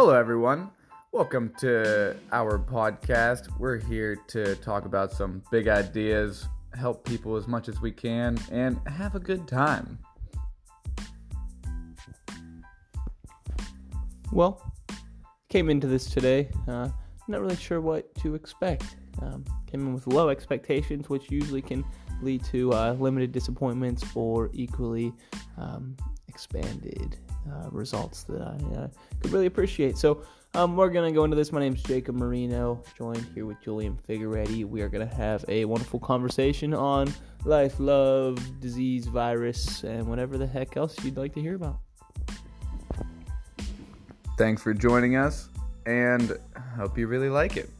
Hello, everyone. Welcome to our podcast. We're here to talk about some big ideas, help people as much as we can, and have a good time. Well, came into this today, uh, not really sure what to expect. Um, came in with low expectations, which usually can lead to uh, limited disappointments or equally um, expanded uh, results that I uh, could really appreciate. So um, we're gonna go into this. My name is Jacob Marino, joined here with Julian Figueretti. We are gonna have a wonderful conversation on life, love, disease, virus, and whatever the heck else you'd like to hear about. Thanks for joining us, and hope you really like it.